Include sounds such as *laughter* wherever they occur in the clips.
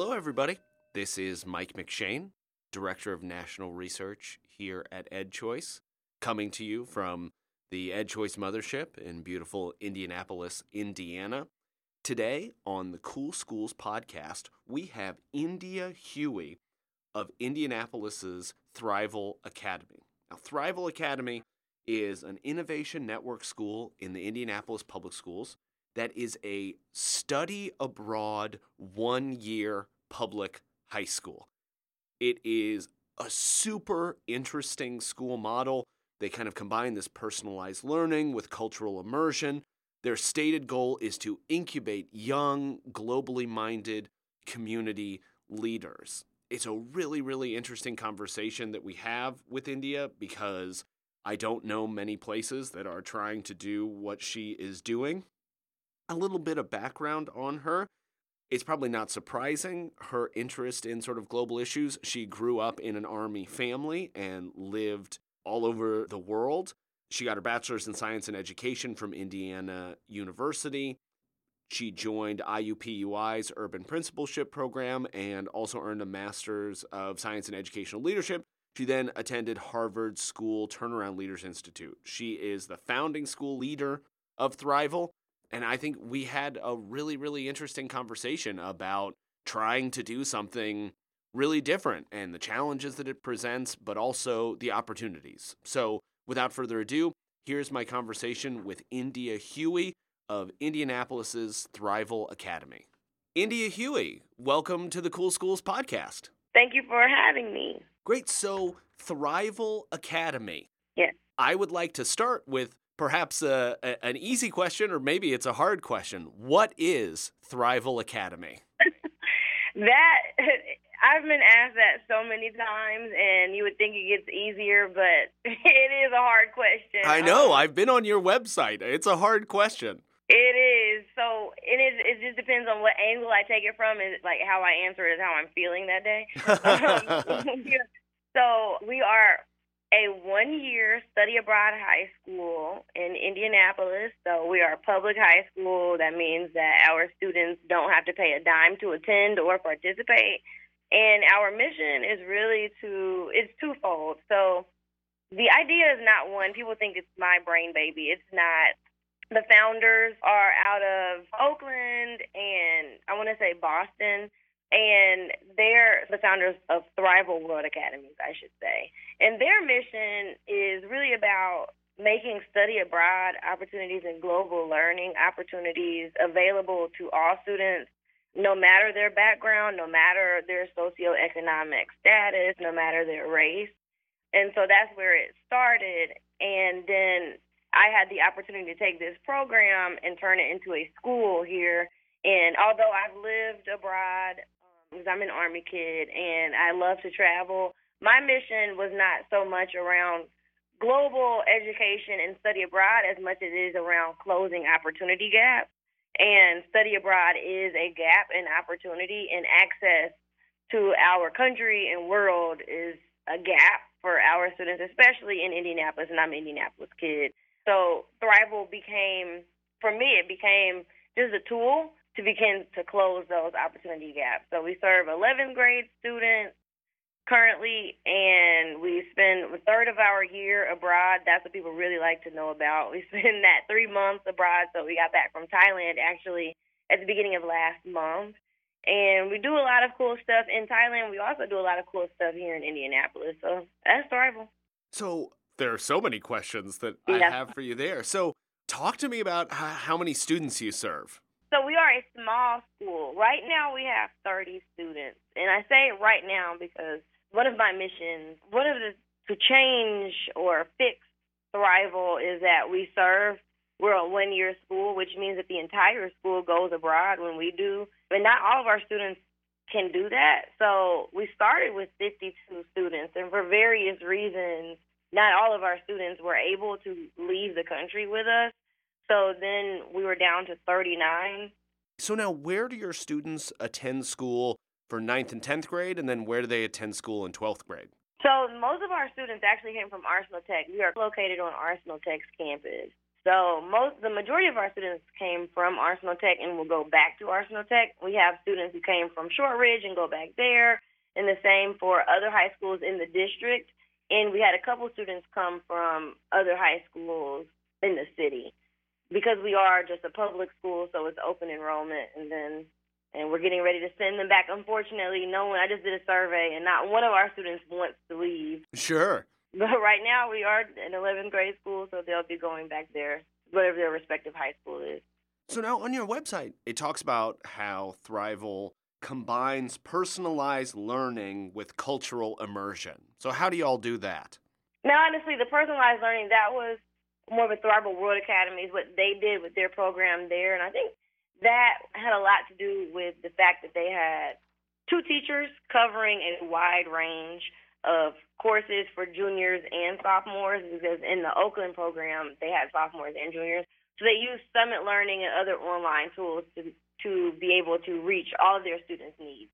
Hello, everybody. This is Mike McShane, Director of National Research here at EdChoice, coming to you from the EdChoice Mothership in beautiful Indianapolis, Indiana. Today on the Cool Schools podcast, we have India Huey of Indianapolis's Thrival Academy. Now, Thrival Academy is an innovation network school in the Indianapolis Public Schools that is a study abroad one year public high school. It is a super interesting school model. They kind of combine this personalized learning with cultural immersion. Their stated goal is to incubate young, globally minded community leaders. It's a really, really interesting conversation that we have with India because I don't know many places that are trying to do what she is doing. A little bit of background on her. It's probably not surprising her interest in sort of global issues. She grew up in an army family and lived all over the world. She got her bachelor's in science and education from Indiana University. She joined IUPUI's Urban Principalship Program and also earned a master's of science and educational leadership. She then attended Harvard School Turnaround Leaders Institute. She is the founding school leader of Thrival and I think we had a really, really interesting conversation about trying to do something really different and the challenges that it presents, but also the opportunities. So, without further ado, here's my conversation with India Huey of Indianapolis's Thrival Academy. India Huey, welcome to the Cool Schools podcast. Thank you for having me. Great. So, Thrival Academy. Yes. I would like to start with perhaps a, a, an easy question, or maybe it's a hard question. What is Thrival Academy? *laughs* that I've been asked that so many times, and you would think it gets easier, but *laughs* it is a hard question. I know. Um, I've been on your website. It's a hard question. It is. So it is. It just depends on what angle I take it from. and like how I answer it is how I'm feeling that day. *laughs* um, so we are a one year study abroad high school in Indianapolis. So we are a public high school. That means that our students don't have to pay a dime to attend or participate. And our mission is really to, it's twofold. So the idea is not one, people think it's my brain baby. It's not. The founders are out of Oakland and I want to say Boston and they're the founders of Thrival World Academies, I should say. And their mission is really about making study abroad opportunities and global learning opportunities available to all students, no matter their background, no matter their socioeconomic status, no matter their race. And so that's where it started. And then I had the opportunity to take this program and turn it into a school here. And although I've lived abroad because I'm an Army kid and I love to travel. My mission was not so much around global education and study abroad as much as it is around closing opportunity gaps. And study abroad is a gap in opportunity and access to our country and world is a gap for our students, especially in Indianapolis, and I'm an Indianapolis kid. So Thrival became, for me, it became just a tool to begin to close those opportunity gaps. So we serve 11th grade students currently, and we spend a third of our year abroad. That's what people really like to know about. We *laughs* spend that three months abroad. So we got back from Thailand actually at the beginning of last month. And we do a lot of cool stuff in Thailand. We also do a lot of cool stuff here in Indianapolis. So that's Thrival. So there are so many questions that yeah. I have for you there. So talk to me about how many students you serve. So we are a small school. Right now we have 30 students. And I say right now because one of my missions, one of the to change or fix Thrival is that we serve we're a one year school, which means that the entire school goes abroad when we do. But not all of our students can do that. So we started with 52 students, and for various reasons, not all of our students were able to leave the country with us. So then we were down to 39. So now, where do your students attend school for ninth and 10th grade, and then where do they attend school in 12th grade? So most of our students actually came from Arsenal Tech. We are located on Arsenal Tech's campus. So most, the majority of our students came from Arsenal Tech and will go back to Arsenal Tech. We have students who came from Shortridge and go back there, and the same for other high schools in the district. And we had a couple students come from other high schools in the city because we are just a public school, so it's open enrollment, and then and we're getting ready to send them back. Unfortunately, no one. I just did a survey, and not one of our students wants to leave. Sure. But right now, we are in 11th grade school, so they'll be going back there, whatever their respective high school is. So now on your website, it talks about how Thrival combines personalized learning with cultural immersion. So how do you all do that? Now, honestly, the personalized learning that was more of a Thrival World Academy is what they did with their program there, and I think that had a lot to do with the fact that they had two teachers covering a wide range of courses for juniors and sophomores because in the Oakland program they had sophomores and juniors. So they used Summit Learning and other online tools to to be able to reach all of their students' needs.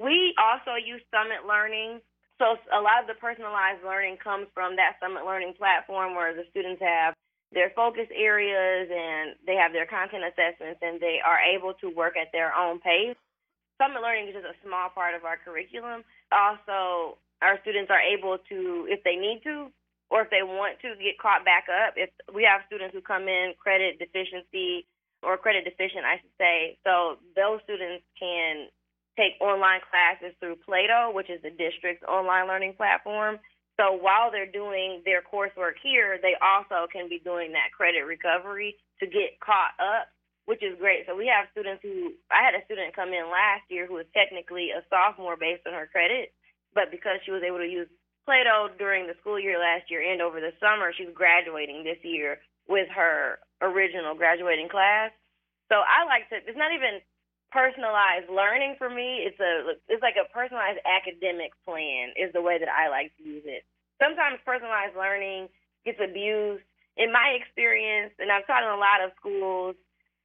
We also use Summit Learning. So a lot of the personalized learning comes from that Summit Learning platform where the students have their focus areas and they have their content assessments and they are able to work at their own pace. Summit learning is just a small part of our curriculum. Also, our students are able to, if they need to, or if they want to, get caught back up. If we have students who come in credit deficiency or credit deficient, I should say, so those students can take online classes through Plato, which is the district's online learning platform so while they're doing their coursework here, they also can be doing that credit recovery to get caught up, which is great. So we have students who I had a student come in last year who was technically a sophomore based on her credit, but because she was able to use Plato during the school year last year and over the summer, she's graduating this year with her original graduating class. So I like to it's not even personalized learning for me. It's a it's like a personalized academic plan is the way that I like to use it sometimes personalized learning gets abused. In my experience, and I've taught in a lot of schools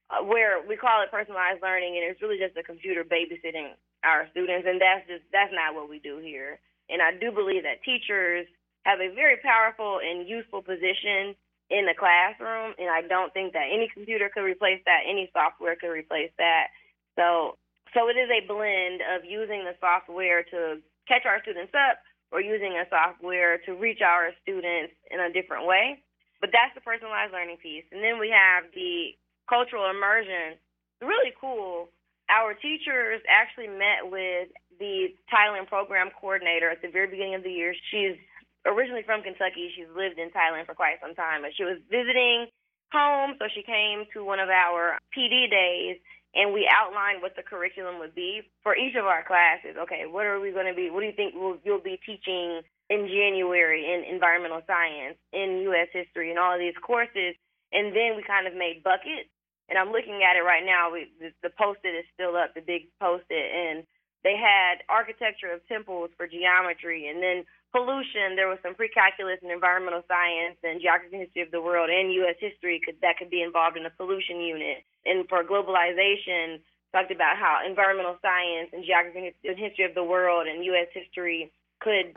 uh, where we call it personalized learning, and it's really just a computer babysitting our students, and that's just that's not what we do here. And I do believe that teachers have a very powerful and useful position in the classroom, and I don't think that any computer could replace that, any software could replace that. So, so it is a blend of using the software to catch our students up, or using a software to reach our students in a different way. But that's the personalized learning piece. And then we have the cultural immersion. Really cool. Our teachers actually met with the Thailand program coordinator at the very beginning of the year. She's originally from Kentucky. She's lived in Thailand for quite some time, but she was visiting home, so she came to one of our PD days and we outlined what the curriculum would be for each of our classes. Okay, what are we going to be? What do you think we'll, you'll be teaching in January in environmental science, in U.S. history, and all of these courses? And then we kind of made buckets. And I'm looking at it right now. We, the, the post-it is still up, the big post-it, and they had architecture of temples for geometry, and then pollution. There was some pre-calculus and environmental science and geography and history of the world and U.S. history that could be involved in a pollution unit. And for globalization, talked about how environmental science and geography and history of the world and U.S. history could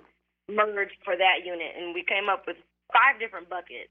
merge for that unit. And we came up with five different buckets.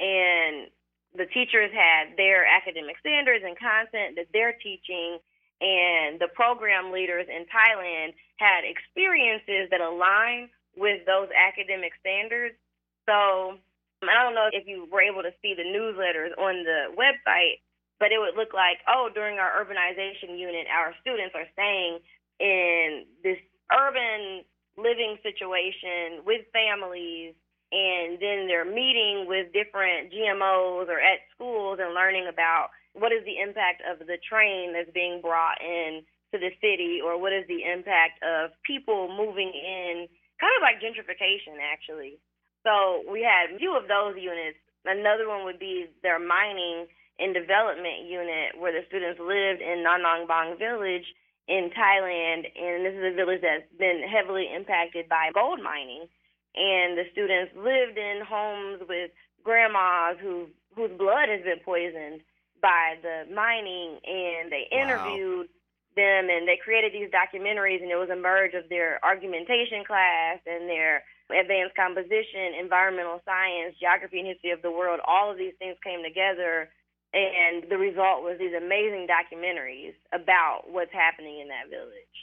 And the teachers had their academic standards and content that they're teaching and the program leaders in Thailand had experiences that align with those academic standards. So I don't know if you were able to see the newsletters on the website, but it would look like, oh, during our urbanization unit, our students are staying in this urban living situation with families, and then they're meeting with different GMOs or at schools and learning about what is the impact of the train that's being brought in to the city, or what is the impact of people moving in kind of like gentrification actually. So we had a few of those units. Another one would be their mining and development unit where the students lived in Nanong Bang village in Thailand and this is a village that's been heavily impacted by gold mining and the students lived in homes with grandmas who whose blood has been poisoned by the mining and they interviewed wow them and they created these documentaries and it was a merge of their argumentation class and their advanced composition, environmental science, geography and history of the world. All of these things came together, and the result was these amazing documentaries about what's happening in that village.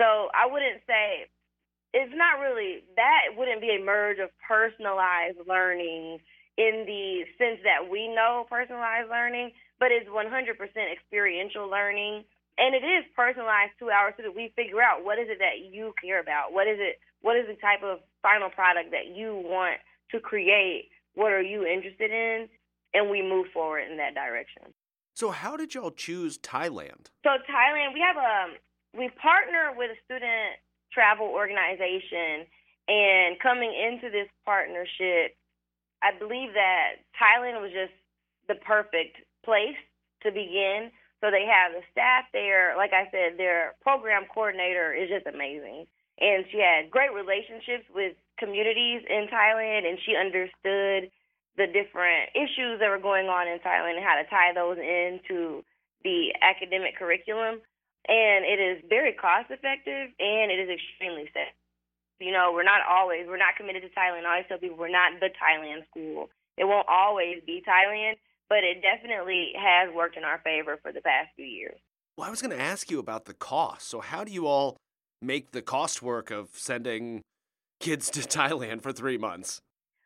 So I wouldn't say it's not really that wouldn't be a merge of personalized learning in the sense that we know personalized learning, but it's 100% experiential learning. And it is personalized to our students. We figure out what is it that you care about? What is it? What is the type of final product that you want to create? What are you interested in? And we move forward in that direction. So, how did y'all choose Thailand? So, Thailand, we have a we partner with a student travel organization, and coming into this partnership, I believe that Thailand was just the perfect place to begin. So they have the staff there. Like I said, their program coordinator is just amazing. And she had great relationships with communities in Thailand, and she understood the different issues that were going on in Thailand and how to tie those into the academic curriculum and it is very cost effective and it is extremely safe. You know, we're not always we're not committed to Thailand. I always tell people we're not the Thailand school. It won't always be Thailand, but it definitely has worked in our favor for the past few years. Well, I was going to ask you about the cost. So, how do you all make the cost work of sending kids to *laughs* Thailand for three months?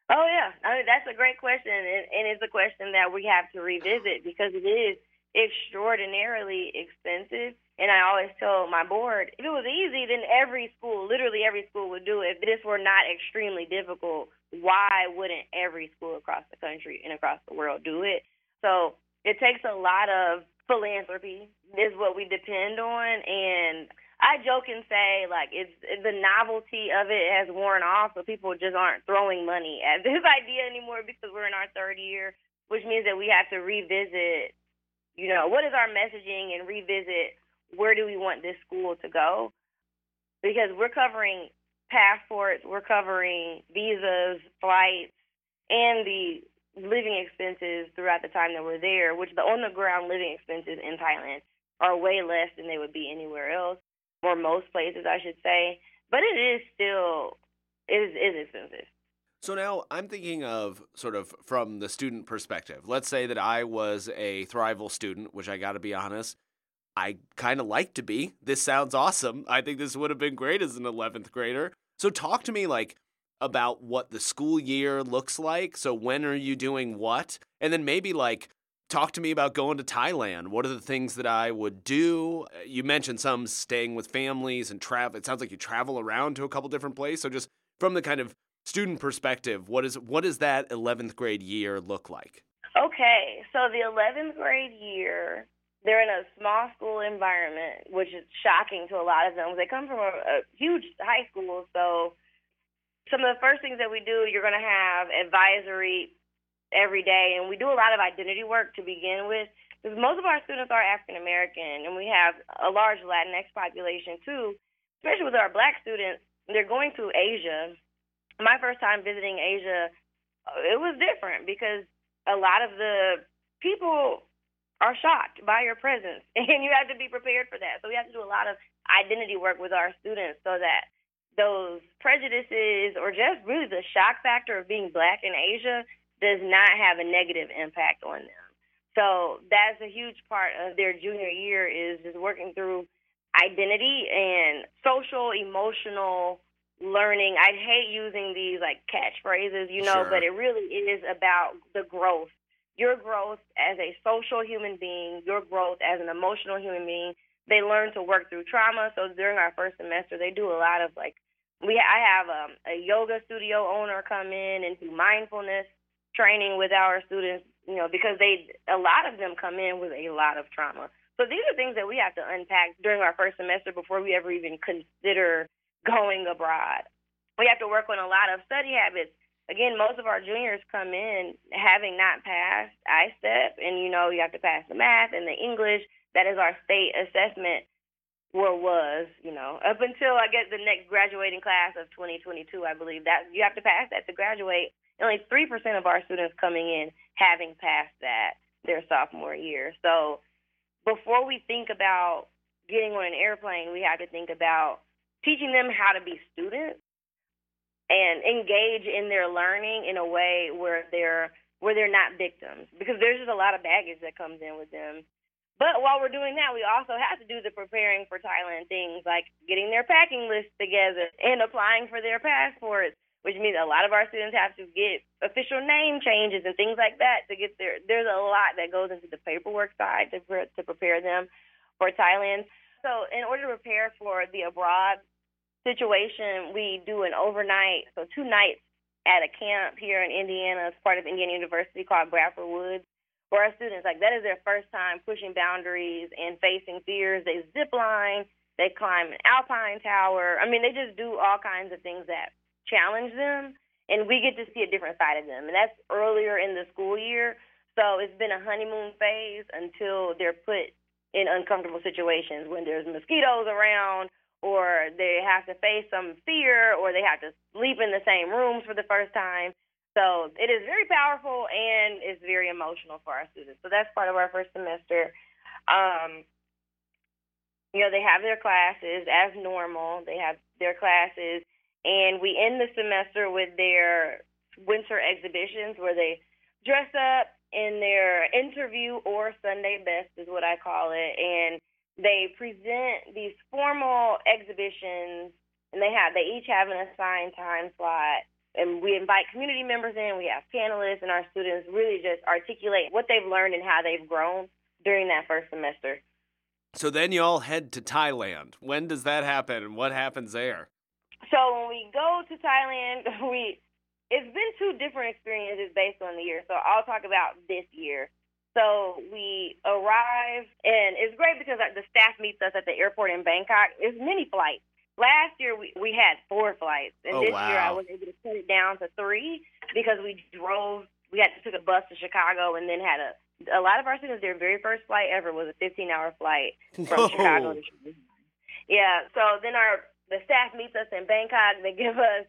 Oh yeah, I mean that's a great question, and, and it's a question that we have to revisit because it is extraordinarily expensive. And I always tell my board, if it was easy, then every school, literally every school would do it. If this were not extremely difficult, why wouldn't every school across the country and across the world do it? So it takes a lot of philanthropy is what we depend on and I joke and say like it's the novelty of it has worn off, so people just aren't throwing money at *laughs* this idea anymore because we're in our third year, which means that we have to revisit you know, what is our messaging and revisit where do we want this school to go? Because we're covering passports, we're covering visas, flights, and the living expenses throughout the time that we're there, which the on the ground living expenses in Thailand are way less than they would be anywhere else, or most places, I should say. But it is still is, is expensive. So now I'm thinking of sort of from the student perspective. Let's say that I was a Thrival student, which I got to be honest, I kind of like to be. This sounds awesome. I think this would have been great as an 11th grader. So talk to me like about what the school year looks like. So when are you doing what? And then maybe like talk to me about going to Thailand. What are the things that I would do? Uh, you mentioned some staying with families and travel. It sounds like you travel around to a couple different places. So just from the kind of student perspective, what is what does that 11th grade year look like? Okay, so the 11th grade year, they're in a small school environment, which is shocking to a lot of them. They come from a, a huge high school, so some of the first things that we do, you're going to have advisory every day, and we do a lot of identity work to begin with. Because most of our students are African American, and we have a large Latinx population too, especially with our black students. They're going to Asia my first time visiting Asia, uh, it was different because a lot of the people are shocked by your presence, *laughs* and you have to be prepared for that. So we have to do a lot of identity work with our students so that those prejudices or just really the shock factor of being black in Asia does not have a negative impact on them. So that's a huge part of their junior year is just working through identity and social, emotional learning. I hate using these like catchphrases, you know, Sure. but it really is about the growth. Your growth as a social human being, your growth as an emotional human being. They learn to work through trauma. So during our first semester, they do a lot of like we I have um, a yoga studio owner come in and do mindfulness training with our students, you know, because they a lot of them come in with a lot of trauma. So these are things that we have to unpack during our first semester before we ever even consider going abroad. We have to work on a lot of study habits. Again, most of our juniors come in having not passed ISTEP, and you know you have to pass the math and the English. That is our state assessment. Well, was you know up until I guess the next graduating class of 2022, I believe that you have to pass that to graduate. Only three percent of our students coming in having passed that their sophomore year. So before we think about getting on an airplane, we have to think about teaching them how to be students and engage in their learning in a way where they're where they're not victims because there's just a lot of baggage that comes in with them. But while we're doing that, we also have to do the preparing for Thailand things like getting their packing list together and applying for their passports, which means a lot of our students have to get official name changes and things like that to get their. There's a lot that goes into the paperwork side to to prepare them for Thailand. So in order to prepare for the abroad situation, we do an overnight, so two nights at a camp here in Indiana as part of Indiana University called Bradford Woods. For our students, like that is their first time pushing boundaries and facing fears. They zip line, they climb an alpine tower. I mean, they just do all kinds of things that challenge them, and we get to see a different side of them. And that's earlier in the school year. So it's been a honeymoon phase until they're put in uncomfortable situations when there's mosquitoes around or they have to face some fear or they have to sleep in the same rooms for the first time. So it is very powerful and it's very emotional for our students. So that's part of our first semester. Um, you know, they have their classes as normal. They have their classes, and we end the semester with their winter exhibitions where they dress up in their interview or Sunday best is what I call it, and they present these formal exhibitions, and they have they each have an assigned time slot. And we invite community members in. We have panelists, and our students really just articulate what they've learned and how they've grown during that first semester. So then you all head to Thailand. When does that happen, and what happens there? So when we go to Thailand, *laughs* we it's been two different experiences based on the year. So I'll talk about this year. So we arrive, and it's great because the staff meets us at the airport in Bangkok. It's many flights. Last year we we had four flights, and oh, this wow. year I was able to cut it down to three because we drove. We had to took a bus to Chicago, and then had a a lot of our students. Their very first flight ever was a 15 hour flight from Whoa. Chicago to Chicago. Yeah. So then our the staff meets us in Bangkok. They *laughs* give us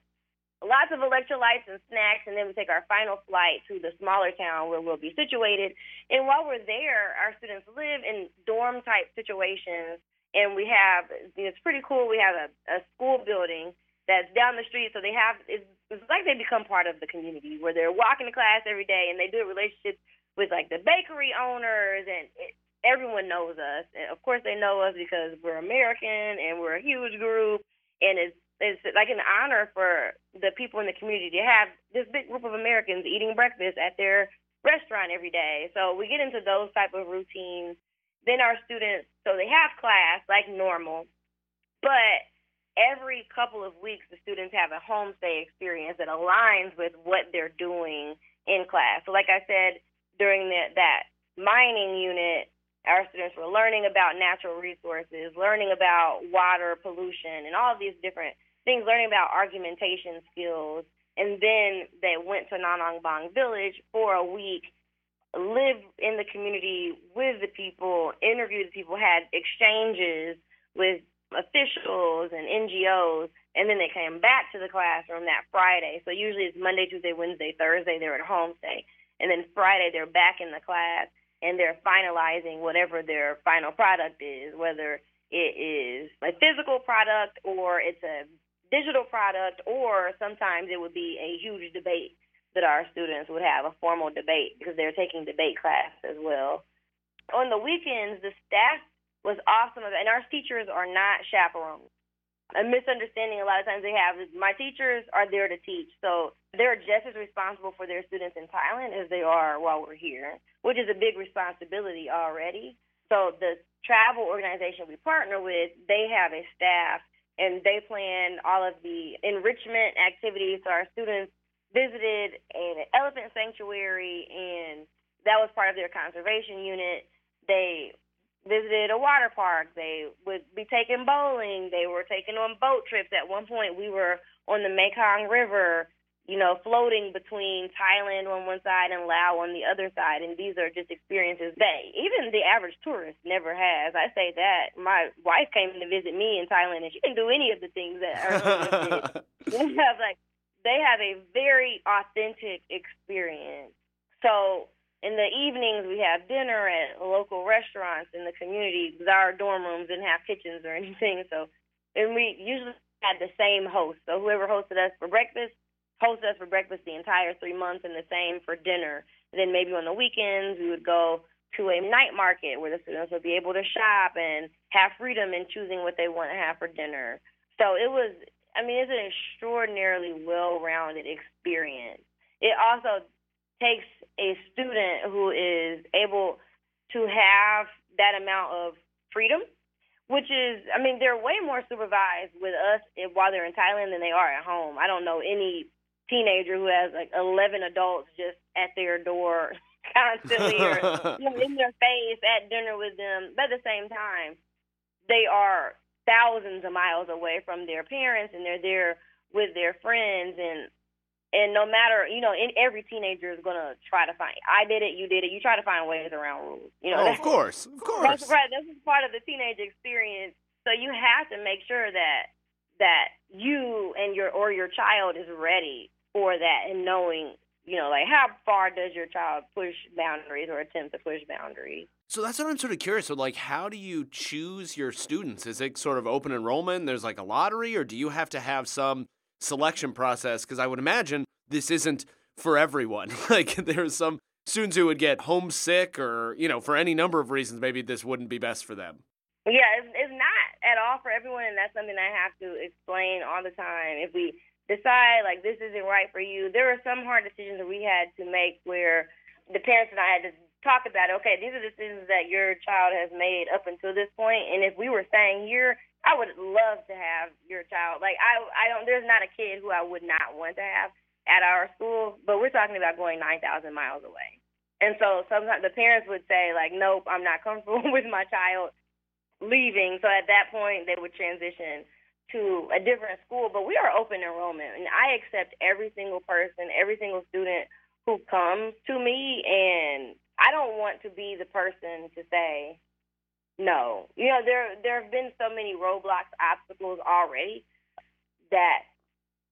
lots of electrolytes and snacks, and then we take our final flight to the smaller town where we'll be situated. And while we're there, our students live in dorm type situations, and we have it's pretty cool. We have a, a school building that's down the street, so they have it's, it's like they become part of the community where they're walking to class every day, and they do relationships with like the bakery owners, and it, everyone knows us. And of course, they know us because we're American and we're a huge group, and it's it's like an honor for the people in the community to have this big group of Americans eating breakfast at their restaurant every day. So we get into those type of routines. Then our students, so they have class like normal, but every couple of weeks the students have a homestay experience that aligns with what they're doing in class. So like I said, during the, that mining unit, our students were learning about natural resources, learning about water pollution, and all these different things, learning about argumentation skills. And then they went to Nanong Bang village for a week, lived in the community with the people, interviewed the people, had exchanges with officials and NGOs, and then they came back to the classroom that Friday. So usually it's Monday, Tuesday, Wednesday, Thursday, they're at homestay. And then Friday, they're back in the class and they're finalizing whatever their final product is, whether it is a physical product or it's a digital product, or sometimes it would be a huge debate that our students would have a formal debate because they're taking debate class as well. On the weekends, the staff was awesome, and our teachers are not chaperones. A misunderstanding a lot of times they have is my teachers are there to teach, so they're just as responsible for their students in Thailand as they are while we're here, which is a big responsibility already. So the travel organization we partner with, they have a staff and they plan all of the enrichment activities. So our students visited an elephant sanctuary, and that was part of their conservation unit. They visited a water park. They would be taking bowling. They were taking on boat trips. At one point, we were on the Mekong River, you know, floating between Thailand on one side and Laos on the other side. And these are just experiences that even the average tourist never has. I say that. My wife came to visit me in Thailand, and she didn't do any of the things that did. *laughs* *laughs* have like they have a very authentic experience. So in the evenings we have dinner at local restaurants in the community because our dorm rooms didn't have kitchens or *laughs* anything so and we usually had the same host. So whoever hosted us for breakfast hosted us for breakfast the entire three months, and the same for dinner. And then maybe on the weekends we would go to a night market where the students would be able to shop and have freedom in choosing what they want to have for dinner. So it was, I mean, it's an extraordinarily well-rounded experience. It also takes a student who is able to have that amount of freedom, which is, I mean, they're way more supervised with us while they're in Thailand than they are at home. I don't know any teenager who has like 11 adults just at their door *laughs* constantly or *laughs* you know, in their face at dinner with them. But at the same time, they are thousands of miles away from their parents and they're there with their friends and and no matter you know in, every teenager is going to try to find i did it you did it you try to find ways around rules you know oh, of course of course that's right this is part of the teenage experience so you have to make sure that that you and your or your child is ready for that and knowing you know, like how far does your child push boundaries or attempt to push boundaries? So that's what I'm sort of curious. So, like, how do you choose your students? Is it sort of open enrollment? There's like a lottery, or do you have to have some selection process? Because I would imagine this isn't for everyone. *laughs* like, there's some students who would get homesick, or you know, for any number of reasons, maybe this wouldn't be best for them. Yeah, it's, it's not at all for everyone, and that's something I have to explain all the time. If we decide like this isn't right for you. There are some hard decisions that we had to make where the parents and I had to talk about, okay, these are the decisions that your child has made up until this point, and if we were staying here, I would love to have your child. Like I, I don't. There's not a kid who I would not want to have at our school, but we're talking about going nine thousand miles away. And so sometimes the parents would say like, nope, I'm not comfortable *laughs* with my child leaving. So at that point, they would transition to a different school, but we are open enrollment, and I accept every single person, every single student who comes to me, and I don't want to be the person to say no. You know, there there have been so many roadblocks, obstacles already that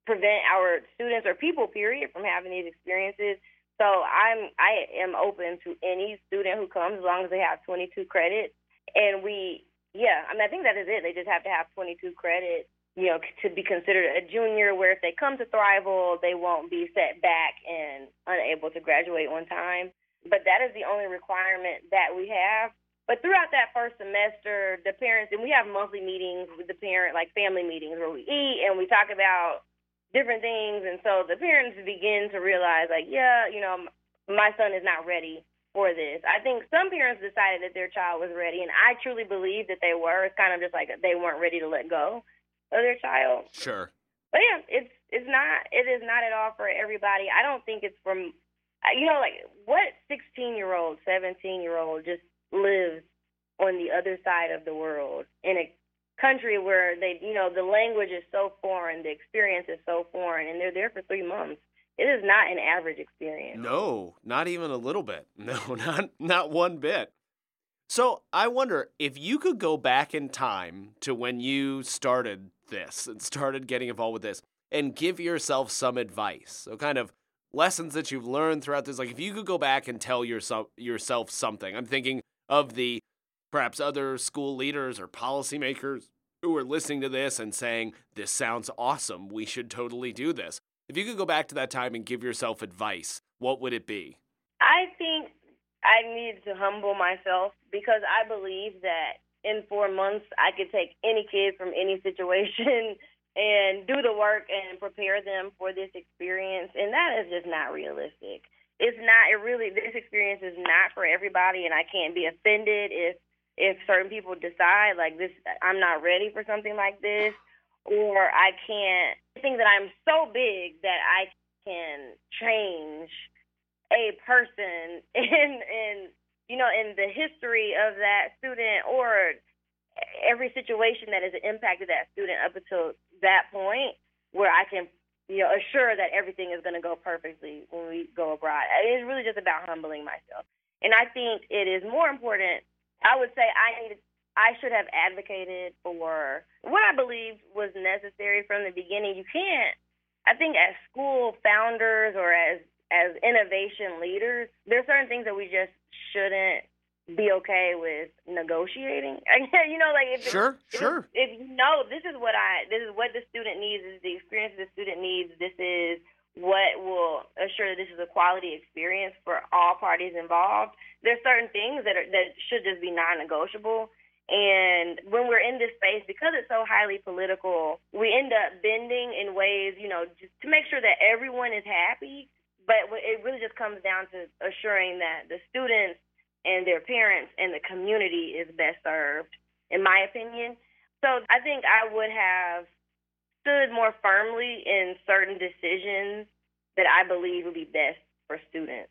prevent our students or people, period, from having these experiences. So I'm I am open to any student who comes as long as they have 22 credits, and we yeah, I mean, I think that is it. They just have to have 22 credits, you know, to be considered a junior. Where if they come to Thrival, they won't be set back and unable to graduate on time. But that is the only requirement that we have. But throughout that first semester, the parents and we have monthly meetings with the parent, like family meetings, where we eat and we talk about different things. And so the parents begin to realize, like, yeah, you know, my son is not ready for this. I think some parents decided that their child was ready, and I truly believe that they were. It's kind of just like they weren't ready to let go of their child. Sure. But yeah, it's it's not it is not at all for everybody. I don't think it's from you know like what 16 year old, 17 year old just lives on the other side of the world in a country where they you know the language is so foreign, the experience is so foreign, and they're there for three months it is not an average experience. No, not even a little bit. *laughs* No, not not one bit. So I wonder if you could go back in time to when you started this and started getting involved with this and give yourself some advice. So kind of lessons that you've learned throughout this. Like if you could go back and tell yourself yourself something. I'm thinking of the perhaps other school leaders or policymakers who are listening to this and saying, This sounds awesome. We should totally do this. If you could go back to that time and give yourself advice, what would it be? I think I need to humble myself because I believe that in four months I could take any kid from any *laughs* situation and do the work and prepare them for this experience. And that is just not realistic. It's not, it really, this experience is not for everybody. And I can't be offended if, if certain people decide like this, I'm not ready for something like this or I can't think that I'm so big that I can change a person *laughs* in in you know in the history of that student or every situation that has impacted that student up until that point where I can you know assure that everything is going to go perfectly when we go abroad. It's really just about humbling myself. And I think it is more important I would say I need I should have advocated for what I believed was necessary from the beginning. You can't, I think, as school founders or as as innovation leaders, there's certain things that we just shouldn't be okay with negotiating. *laughs* you know, like if sure, if, sure. If, if you know this is what I, this is what the student needs, this is the experience the student needs. This is what will assure that this is a quality experience for all parties involved. There's certain things that are that should just be non-negotiable. And when we're in this space, because it's so highly political, we end up bending in ways, you know, just to make sure that everyone is happy. But it really just comes down to assuring that the students and their parents and the community is best served, in my opinion. So I think I would have stood more firmly in certain decisions that I believe would be best for students.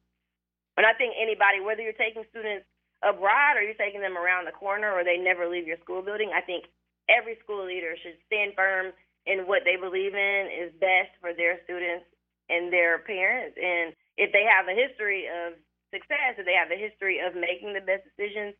And I think anybody, whether you're taking students abroad or you're taking them around the corner or they never leave your school building, I think every school leader should stand firm in what they believe in is best for their students and their parents. And if they have a history of success, if they have a history of making the best decisions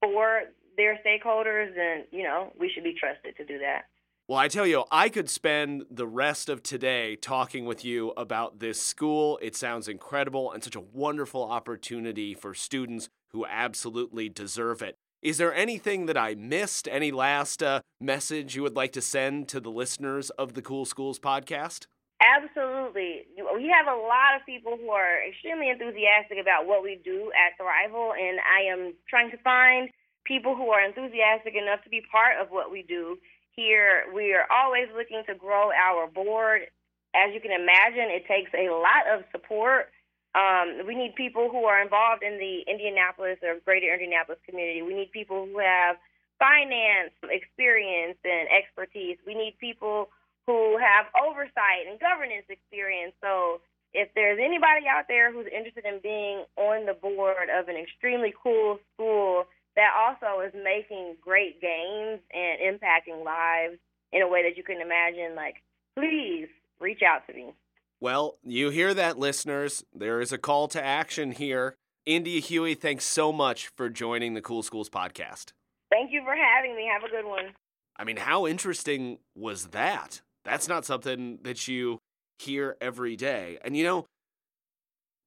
for their stakeholders, then, you know, we should be trusted to do that. Well, I tell you, I could spend the rest of today talking with you about this school. It sounds incredible and such a wonderful opportunity for students who absolutely deserve it. Is there anything that I missed? Any last uh, message you would like to send to the listeners of the Cool Schools podcast? Absolutely. We have a lot of people who are extremely enthusiastic about what we do at Thrival, and I am trying to find people who are enthusiastic enough to be part of what we do here. We are always looking to grow our board. As you can imagine, it takes a lot of support. Um, we need people who are involved in the Indianapolis or greater Indianapolis community. We need people who have finance experience and expertise. We need people who have oversight and governance experience. So if there's anybody out there who's interested in being on the board of an extremely cool school that also is making great gains and impacting lives in a way that you can imagine, like, please reach out to me. Well, you hear that, listeners. There is a call to action here. India Huey, thanks so much for joining the Cool Schools podcast. Thank you for having me. Have a good one. I mean, how interesting was that? That's not something that you hear every day. And you know,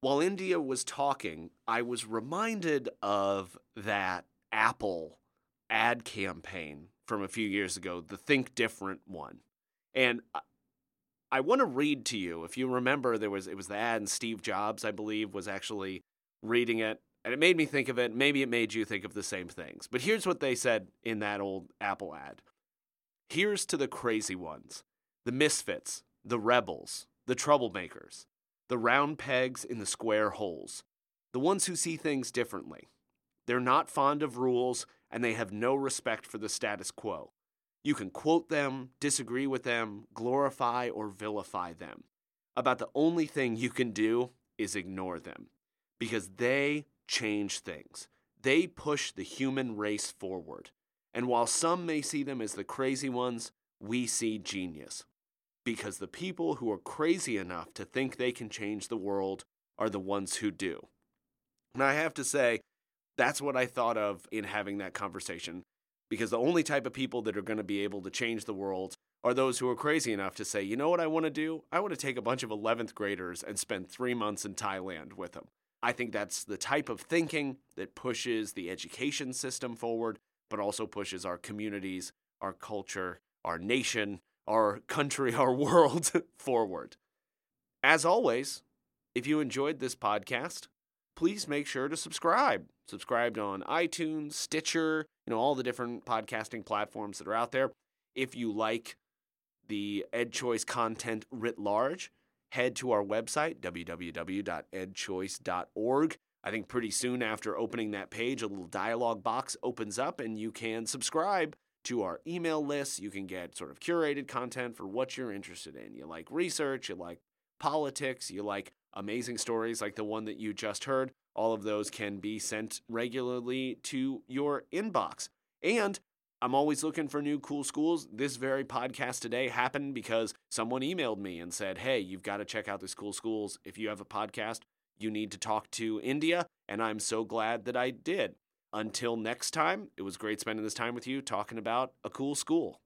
while India was talking, I was reminded of that Apple ad campaign from a few years ago, the Think Different one. And I want to read to you. If you remember, there was it was the ad, and Steve Jobs, I believe, was actually reading it, and it made me think of it. Maybe it made you think of the same things. But here's what they said in that old Apple ad. Here's to the crazy ones, the misfits, the rebels, the troublemakers, the round pegs in the square holes, the ones who see things differently, they're not fond of rules, and they have no respect for the status quo. You can quote them, disagree with them, glorify or vilify them. About the only thing you can do is ignore them because they change things. They push the human race forward. And while some may see them as the crazy ones, we see genius. Because the people who are crazy enough to think they can change the world are the ones who do. And I have to say, that's what I thought of in having that conversation. Because the only type of people that are going to be able to change the world are those who are crazy enough to say, you know what I want to do? I want to take a bunch of 11th graders and spend three months in Thailand with them. I think that's the type of thinking that pushes the education system forward, but also pushes our communities, our culture, our nation, our country, *laughs* our world forward. As always, if you enjoyed this podcast, please make sure to subscribe. Subscribed on iTunes, Stitcher, you know, all the different podcasting platforms that are out there. If you like the EdChoice content writ large, head to our website, www.edchoice.org. I think pretty soon after opening that page, a little dialog box opens up and you can subscribe to our email list. You can get sort of curated content for what you're interested in. You like research, you like politics, you like amazing stories like the one that you just heard, all of those can be sent regularly to your inbox. And I'm always looking for new cool schools. This very podcast today happened because someone emailed me and said, Hey, you've got to check out these cool schools. If you have a podcast, you need to talk to India. And I'm so glad that I did. Until next time, it was great spending this time with you talking about a cool school.